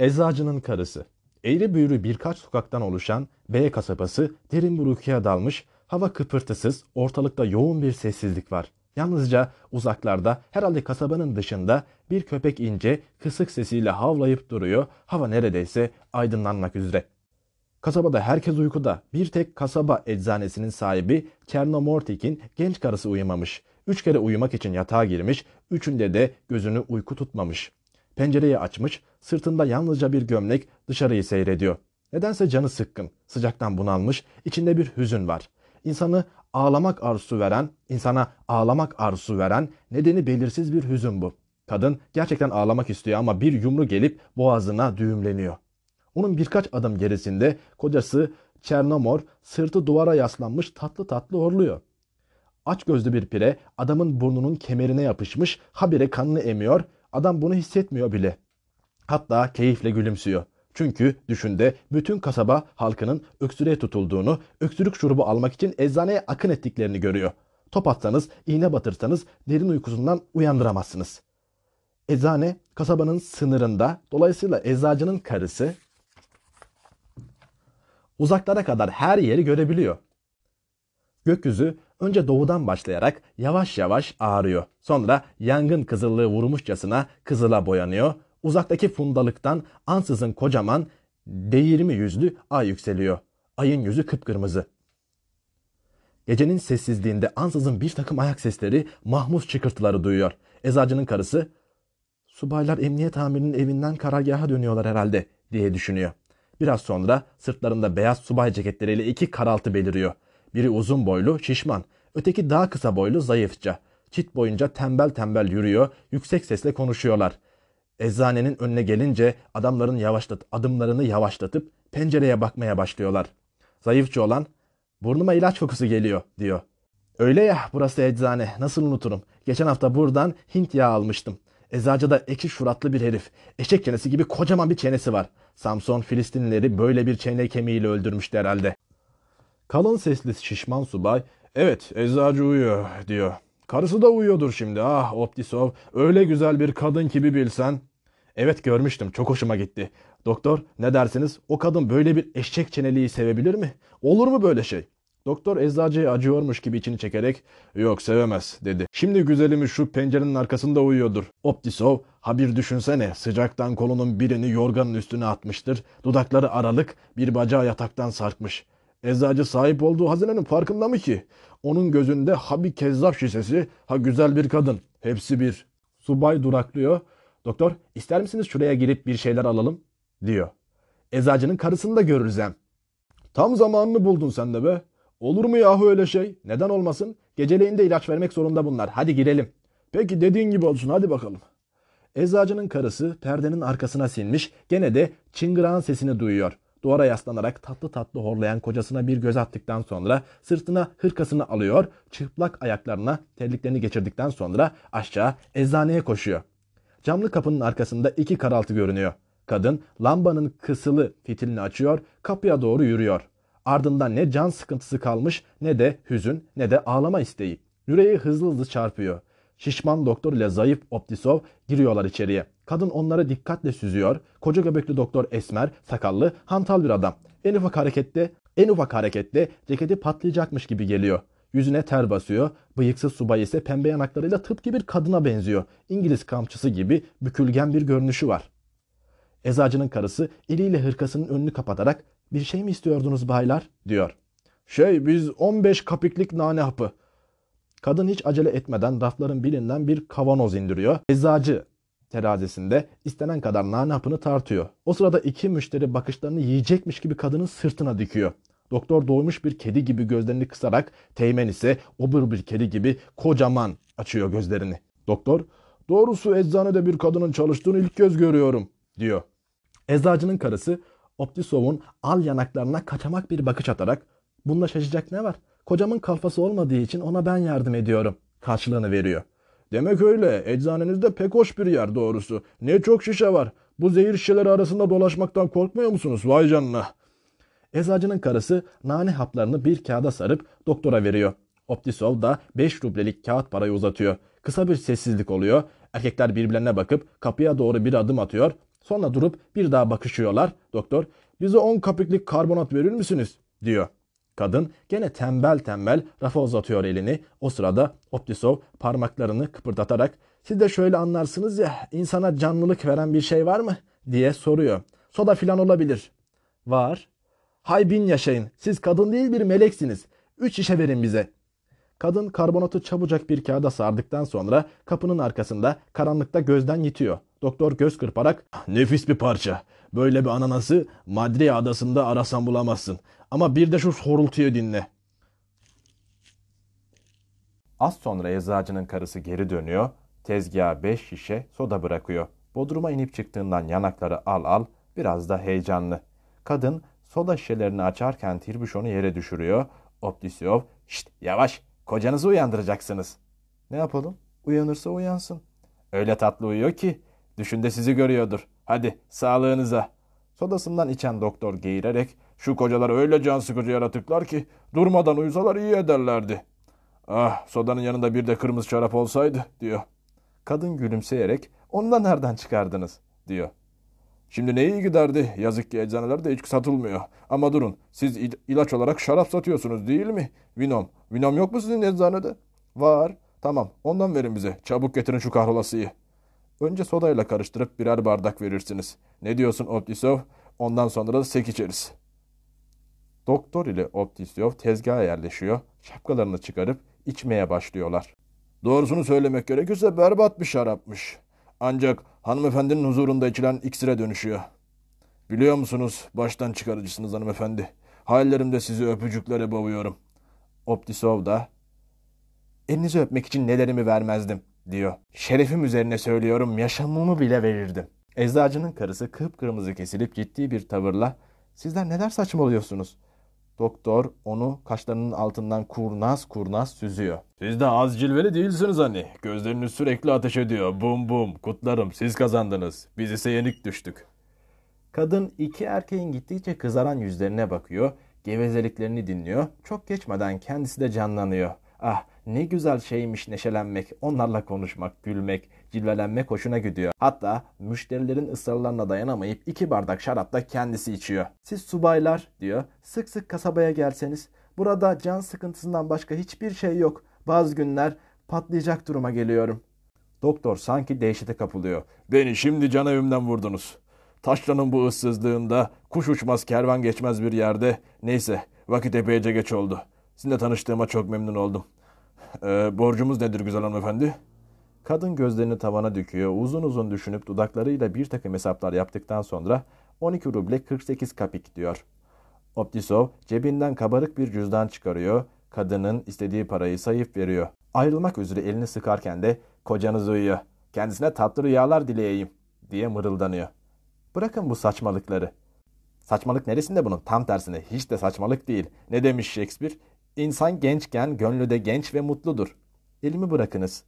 Eczacının karısı. Eğri büğrü birkaç sokaktan oluşan B kasabası derin bir uykuya dalmış, hava kıpırtısız, ortalıkta yoğun bir sessizlik var. Yalnızca uzaklarda, herhalde kasabanın dışında bir köpek ince, kısık sesiyle havlayıp duruyor, hava neredeyse aydınlanmak üzere. Kasabada herkes uykuda. Bir tek kasaba eczanesinin sahibi Çernomortik'in genç karısı uyumamış. Üç kere uyumak için yatağa girmiş, üçünde de gözünü uyku tutmamış. Pencereyi açmış, sırtında yalnızca bir gömlek dışarıyı seyrediyor. Nedense canı sıkkın, sıcaktan bunalmış, içinde bir hüzün var. İnsanı ağlamak arzusu veren, insana ağlamak arzusu veren nedeni belirsiz bir hüzün bu. Kadın gerçekten ağlamak istiyor ama bir yumru gelip boğazına düğümleniyor. Onun birkaç adım gerisinde kocası Çernomor sırtı duvara yaslanmış tatlı tatlı horluyor. Aç gözlü bir pire adamın burnunun kemerine yapışmış habire kanını emiyor. Adam bunu hissetmiyor bile. Hatta keyifle gülümsüyor. Çünkü düşünde bütün kasaba halkının öksürüğe tutulduğunu, öksürük şurubu almak için eczaneye akın ettiklerini görüyor. Top atsanız, iğne batırsanız derin uykusundan uyandıramazsınız. Eczane kasabanın sınırında, dolayısıyla eczacının karısı uzaklara kadar her yeri görebiliyor. Gökyüzü önce doğudan başlayarak yavaş yavaş ağrıyor. Sonra yangın kızıllığı vurmuşçasına kızıla boyanıyor. Uzaktaki fundalıktan ansızın kocaman değirmi yüzlü ay yükseliyor. Ayın yüzü kıpkırmızı. Gecenin sessizliğinde ansızın bir takım ayak sesleri, mahmuz çıkırtıları duyuyor. Eczacının karısı, subaylar emniyet amirinin evinden karargaha dönüyorlar herhalde diye düşünüyor. Biraz sonra sırtlarında beyaz subay ceketleriyle iki karaltı beliriyor. Biri uzun boylu, şişman. Öteki daha kısa boylu, zayıfça. Çit boyunca tembel tembel yürüyor, yüksek sesle konuşuyorlar. Eczanenin önüne gelince adamların yavaşlat, adımlarını yavaşlatıp pencereye bakmaya başlıyorlar. Zayıfça olan, burnuma ilaç kokusu geliyor diyor. Öyle ya burası eczane nasıl unuturum. Geçen hafta buradan Hint yağı almıştım. Eczacıda ekşi şuratlı bir herif. Eşek çenesi gibi kocaman bir çenesi var. Samson Filistinlileri böyle bir çene kemiğiyle öldürmüştü herhalde. Kalın sesli şişman subay, evet eczacı uyuyor diyor. Karısı da uyuyordur şimdi ah Optisov öyle güzel bir kadın gibi bilsen. Evet görmüştüm çok hoşuma gitti. Doktor ne dersiniz o kadın böyle bir eşek çeneliği sevebilir mi? Olur mu böyle şey? Doktor eczacıya acıyormuş gibi içini çekerek yok sevemez dedi. Şimdi güzelimi şu pencerenin arkasında uyuyordur. Optisov ha bir düşünsene sıcaktan kolunun birini yorganın üstüne atmıştır. Dudakları aralık bir bacağı yataktan sarkmış. Eczacı sahip olduğu hazinenin farkında mı ki? Onun gözünde ha bir kezzap şişesi ha güzel bir kadın. Hepsi bir. Subay duraklıyor. Doktor ister misiniz şuraya girip bir şeyler alalım? diyor. Eczacının karısını da görürüz hem. Tam zamanını buldun sen de be. Olur mu yahu öyle şey? Neden olmasın? Geceleyin de ilaç vermek zorunda bunlar. Hadi girelim. Peki dediğin gibi olsun hadi bakalım. Eczacının karısı perdenin arkasına sinmiş gene de çıngırağın sesini duyuyor. Duvara yaslanarak tatlı tatlı horlayan kocasına bir göz attıktan sonra sırtına hırkasını alıyor, çıplak ayaklarına terliklerini geçirdikten sonra aşağı eczaneye koşuyor. Camlı kapının arkasında iki karaltı görünüyor. Kadın lambanın kısılı fitilini açıyor, kapıya doğru yürüyor. Ardından ne can sıkıntısı kalmış ne de hüzün ne de ağlama isteği. Yüreği hızlı hızlı çarpıyor. Şişman doktor ile zayıf Optisov giriyorlar içeriye. Kadın onları dikkatle süzüyor. Koca göbekli doktor esmer, sakallı, hantal bir adam. En ufak harekette, en ufak harekette ceketi patlayacakmış gibi geliyor. Yüzüne ter basıyor. Bıyıksız subay ise pembe yanaklarıyla tıpkı bir kadına benziyor. İngiliz kamçısı gibi bükülgen bir görünüşü var. Eczacının karısı eliyle hırkasının önünü kapatarak bir şey mi istiyordunuz baylar diyor. Şey biz 15 kapiklik nane hapı. Kadın hiç acele etmeden rafların birinden bir kavanoz indiriyor. Eczacı terazisinde istenen kadar nane hapını tartıyor. O sırada iki müşteri bakışlarını yiyecekmiş gibi kadının sırtına dikiyor. Doktor doymuş bir kedi gibi gözlerini kısarak Teğmen ise obur bir kedi gibi kocaman açıyor gözlerini. Doktor doğrusu eczanede bir kadının çalıştığını ilk göz görüyorum diyor. Eczacının karısı Optisov'un al yanaklarına kaçamak bir bakış atarak bunda şaşacak ne var? Kocamın kalfası olmadığı için ona ben yardım ediyorum karşılığını veriyor. Demek öyle. Eczanenizde pek hoş bir yer doğrusu. Ne çok şişe var. Bu zehir şişeleri arasında dolaşmaktan korkmuyor musunuz? Vay canına. Eczacının karısı nane haplarını bir kağıda sarıp doktora veriyor. Optisol da 5 rublelik kağıt parayı uzatıyor. Kısa bir sessizlik oluyor. Erkekler birbirlerine bakıp kapıya doğru bir adım atıyor. Sonra durup bir daha bakışıyorlar. Doktor bize 10 kapiklik karbonat verir misiniz? diyor. Kadın gene tembel tembel rafa uzatıyor elini. O sırada Optisov parmaklarını kıpırdatarak siz de şöyle anlarsınız ya insana canlılık veren bir şey var mı? diye soruyor. Soda filan olabilir. Var. Hay bin yaşayın. Siz kadın değil bir meleksiniz. Üç şişe verin bize. Kadın karbonatı çabucak bir kağıda sardıktan sonra kapının arkasında karanlıkta gözden yitiyor. Doktor göz kırparak nefis bir parça. Böyle bir ananası Madria adasında arasan bulamazsın. Ama bir de şu sorultuyu dinle. Az sonra eczacının karısı geri dönüyor. Tezgaha 5 şişe soda bırakıyor. Bodruma inip çıktığından yanakları al al biraz da heyecanlı. Kadın soda şişelerini açarken tirbüşonu yere düşürüyor. Optisyov şşt yavaş kocanızı uyandıracaksınız. Ne yapalım? Uyanırsa uyansın. Öyle tatlı uyuyor ki düşünde sizi görüyordur. Hadi sağlığınıza. Sodasından içen doktor geğirerek şu kocalar öyle can sıkıcı yaratıklar ki durmadan uyusalar iyi ederlerdi. Ah sodanın yanında bir de kırmızı şarap olsaydı diyor. Kadın gülümseyerek onu da nereden çıkardınız diyor. Şimdi ne iyi giderdi. Yazık ki eczanelerde hiç satılmıyor. Ama durun siz il- ilaç olarak şarap satıyorsunuz değil mi? Vinom. Vinom yok mu sizin eczanede? Var. Tamam ondan verin bize. Çabuk getirin şu kahrolasıyı. Önce sodayla karıştırıp birer bardak verirsiniz. Ne diyorsun Optisov? Ondan sonra da sek içeriz. Doktor ile Optisyov tezgaha yerleşiyor. Şapkalarını çıkarıp içmeye başlıyorlar. Doğrusunu söylemek gerekirse berbat bir şarapmış. Ancak hanımefendinin huzurunda içilen iksire dönüşüyor. Biliyor musunuz baştan çıkarıcısınız hanımefendi. Hallerimde sizi öpücüklere boğuyorum. Optisov da elinizi öpmek için nelerimi vermezdim diyor. Şerefim üzerine söylüyorum yaşamımı bile verirdim. Eczacının karısı kıpkırmızı kesilip ciddi bir tavırla sizler neler saçmalıyorsunuz? Doktor onu kaşlarının altından kurnaz kurnaz süzüyor. Siz de az cilveli değilsiniz hani. Gözleriniz sürekli ateş ediyor. Bum bum kutlarım siz kazandınız. Biz ise yenik düştük. Kadın iki erkeğin gittikçe kızaran yüzlerine bakıyor. Gevezeliklerini dinliyor. Çok geçmeden kendisi de canlanıyor. Ah ne güzel şeymiş neşelenmek, onlarla konuşmak, gülmek, cilvelenmek hoşuna gidiyor. Hatta müşterilerin ısrarlarına dayanamayıp iki bardak şarap da kendisi içiyor. Siz subaylar diyor sık sık kasabaya gelseniz burada can sıkıntısından başka hiçbir şey yok. Bazı günler patlayacak duruma geliyorum. Doktor sanki dehşete kapılıyor. Beni şimdi can evimden vurdunuz. Taşlanın bu ıssızlığında kuş uçmaz kervan geçmez bir yerde. Neyse vakit epeyce geç oldu. Sizinle tanıştığıma çok memnun oldum. Ee, borcumuz nedir güzel hanımefendi? Kadın gözlerini tavana döküyor. Uzun uzun düşünüp dudaklarıyla bir takım hesaplar yaptıktan sonra 12 ruble 48 kapik diyor. Optisov cebinden kabarık bir cüzdan çıkarıyor. Kadının istediği parayı sayıp veriyor. Ayrılmak üzere elini sıkarken de kocanız uyuyor. Kendisine tatlı rüyalar dileyeyim diye mırıldanıyor. Bırakın bu saçmalıkları. Saçmalık neresinde bunun? Tam tersine hiç de saçmalık değil. Ne demiş Shakespeare? İnsan gençken gönlü de genç ve mutludur. Elimi bırakınız.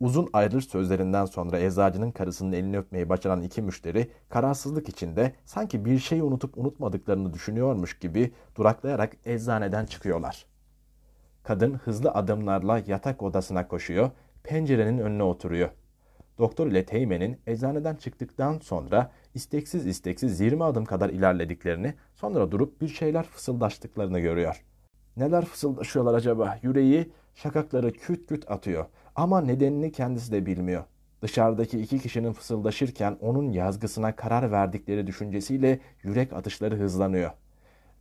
Uzun ayrılış sözlerinden sonra eczacının karısının elini öpmeyi başaran iki müşteri kararsızlık içinde sanki bir şeyi unutup unutmadıklarını düşünüyormuş gibi duraklayarak eczaneden çıkıyorlar. Kadın hızlı adımlarla yatak odasına koşuyor, pencerenin önüne oturuyor. Doktor ile Teğmen'in eczaneden çıktıktan sonra isteksiz isteksiz 20 adım kadar ilerlediklerini, sonra durup bir şeyler fısıldaştıklarını görüyor. Neler fısıldaşıyorlar acaba? Yüreği, şakakları küt küt atıyor. Ama nedenini kendisi de bilmiyor. Dışarıdaki iki kişinin fısıldaşırken onun yazgısına karar verdikleri düşüncesiyle yürek atışları hızlanıyor.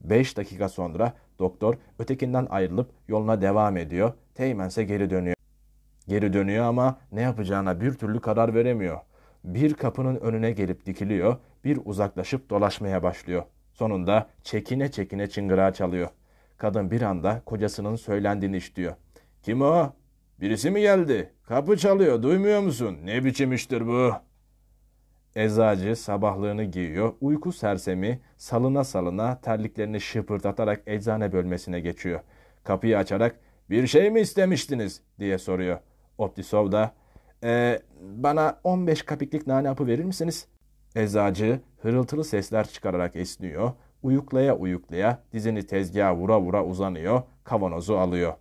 Beş dakika sonra doktor ötekinden ayrılıp yoluna devam ediyor. Teğmen ise geri dönüyor. Geri dönüyor ama ne yapacağına bir türlü karar veremiyor. Bir kapının önüne gelip dikiliyor, bir uzaklaşıp dolaşmaya başlıyor. Sonunda çekine çekine çıngırağı çalıyor. Kadın bir anda kocasının söylendiğini işitiyor. Kim o? Birisi mi geldi? Kapı çalıyor, duymuyor musun? Ne biçim iştir bu? Eczacı sabahlığını giyiyor, uyku sersemi salına salına terliklerini şıpırtatarak eczane bölmesine geçiyor. Kapıyı açarak bir şey mi istemiştiniz diye soruyor. Optisov da e, bana 15 kapiklik nane hapı verir misiniz? Eczacı hırıltılı sesler çıkararak esniyor. Uyuklaya uyuklaya dizini tezgaha vura vura uzanıyor. Kavanozu alıyor.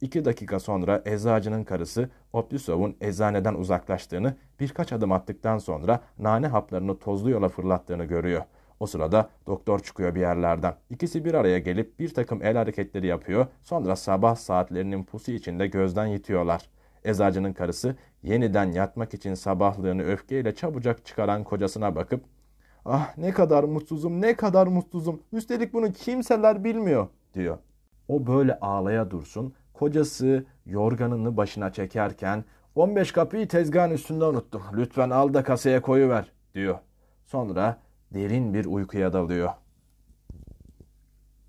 İki dakika sonra eczacının karısı Optisov'un eczaneden uzaklaştığını, birkaç adım attıktan sonra nane haplarını tozlu yola fırlattığını görüyor. O sırada doktor çıkıyor bir yerlerden. İkisi bir araya gelip bir takım el hareketleri yapıyor. Sonra sabah saatlerinin pusu içinde gözden yitiyorlar. Eczacının karısı yeniden yatmak için sabahlığını öfkeyle çabucak çıkaran kocasına bakıp Ah ne kadar mutsuzum ne kadar mutsuzum üstelik bunu kimseler bilmiyor diyor. O böyle ağlaya dursun kocası yorganını başına çekerken 15 kapıyı tezgahın üstünde unuttum lütfen al da kasaya koyuver diyor. Sonra derin bir uykuya dalıyor.